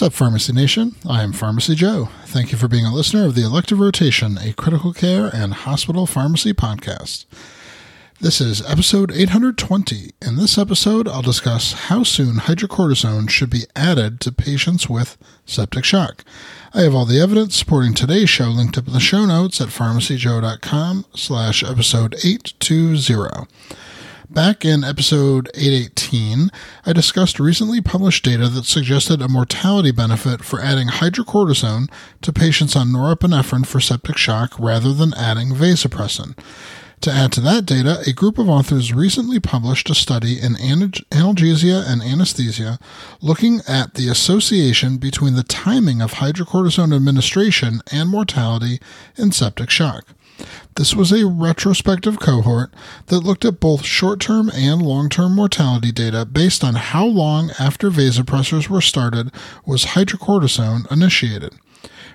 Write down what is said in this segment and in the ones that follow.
What's up, Pharmacy Nation? I am Pharmacy Joe. Thank you for being a listener of the Elective Rotation, a critical care and hospital pharmacy podcast. This is episode 820. In this episode, I'll discuss how soon hydrocortisone should be added to patients with septic shock. I have all the evidence supporting today's show linked up in the show notes at pharmacyjoe.com slash episode 820. Back in episode 818, I discussed recently published data that suggested a mortality benefit for adding hydrocortisone to patients on norepinephrine for septic shock rather than adding vasopressin. To add to that data, a group of authors recently published a study in analgesia and anesthesia looking at the association between the timing of hydrocortisone administration and mortality in septic shock. This was a retrospective cohort that looked at both short term and long term mortality data based on how long after vasopressors were started was hydrocortisone initiated.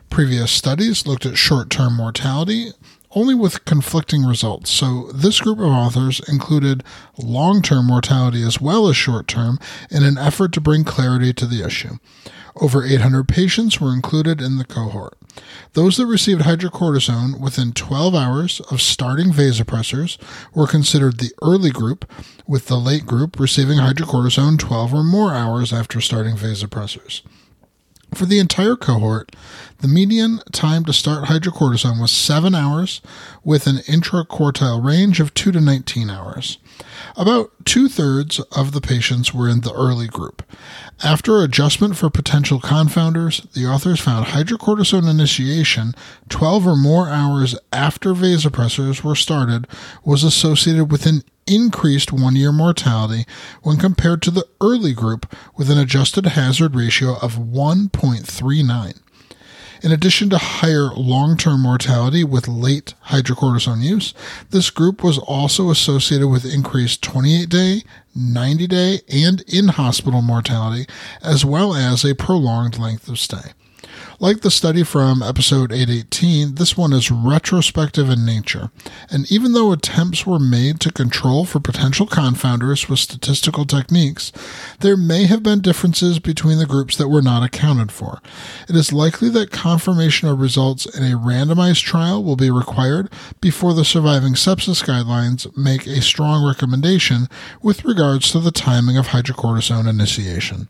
Previous studies looked at short term mortality only with conflicting results, so this group of authors included long term mortality as well as short term in an effort to bring clarity to the issue. Over 800 patients were included in the cohort. Those that received hydrocortisone within 12 hours of starting vasopressors were considered the early group, with the late group receiving hydrocortisone 12 or more hours after starting vasopressors. For the entire cohort, the median time to start hydrocortisone was 7 hours, with an intraquartile range of 2 to 19 hours. About two thirds of the patients were in the early group. After adjustment for potential confounders, the authors found hydrocortisone initiation 12 or more hours after vasopressors were started was associated with an increased one year mortality when compared to the early group with an adjusted hazard ratio of 1.39. In addition to higher long term mortality with late hydrocortisone use, this group was also associated with increased 28 day, 90 day, and in hospital mortality, as well as a prolonged length of stay. Like the study from episode 818, this one is retrospective in nature. And even though attempts were made to control for potential confounders with statistical techniques, there may have been differences between the groups that were not accounted for. It is likely that confirmation of results in a randomized trial will be required before the surviving sepsis guidelines make a strong recommendation with regards to the timing of hydrocortisone initiation.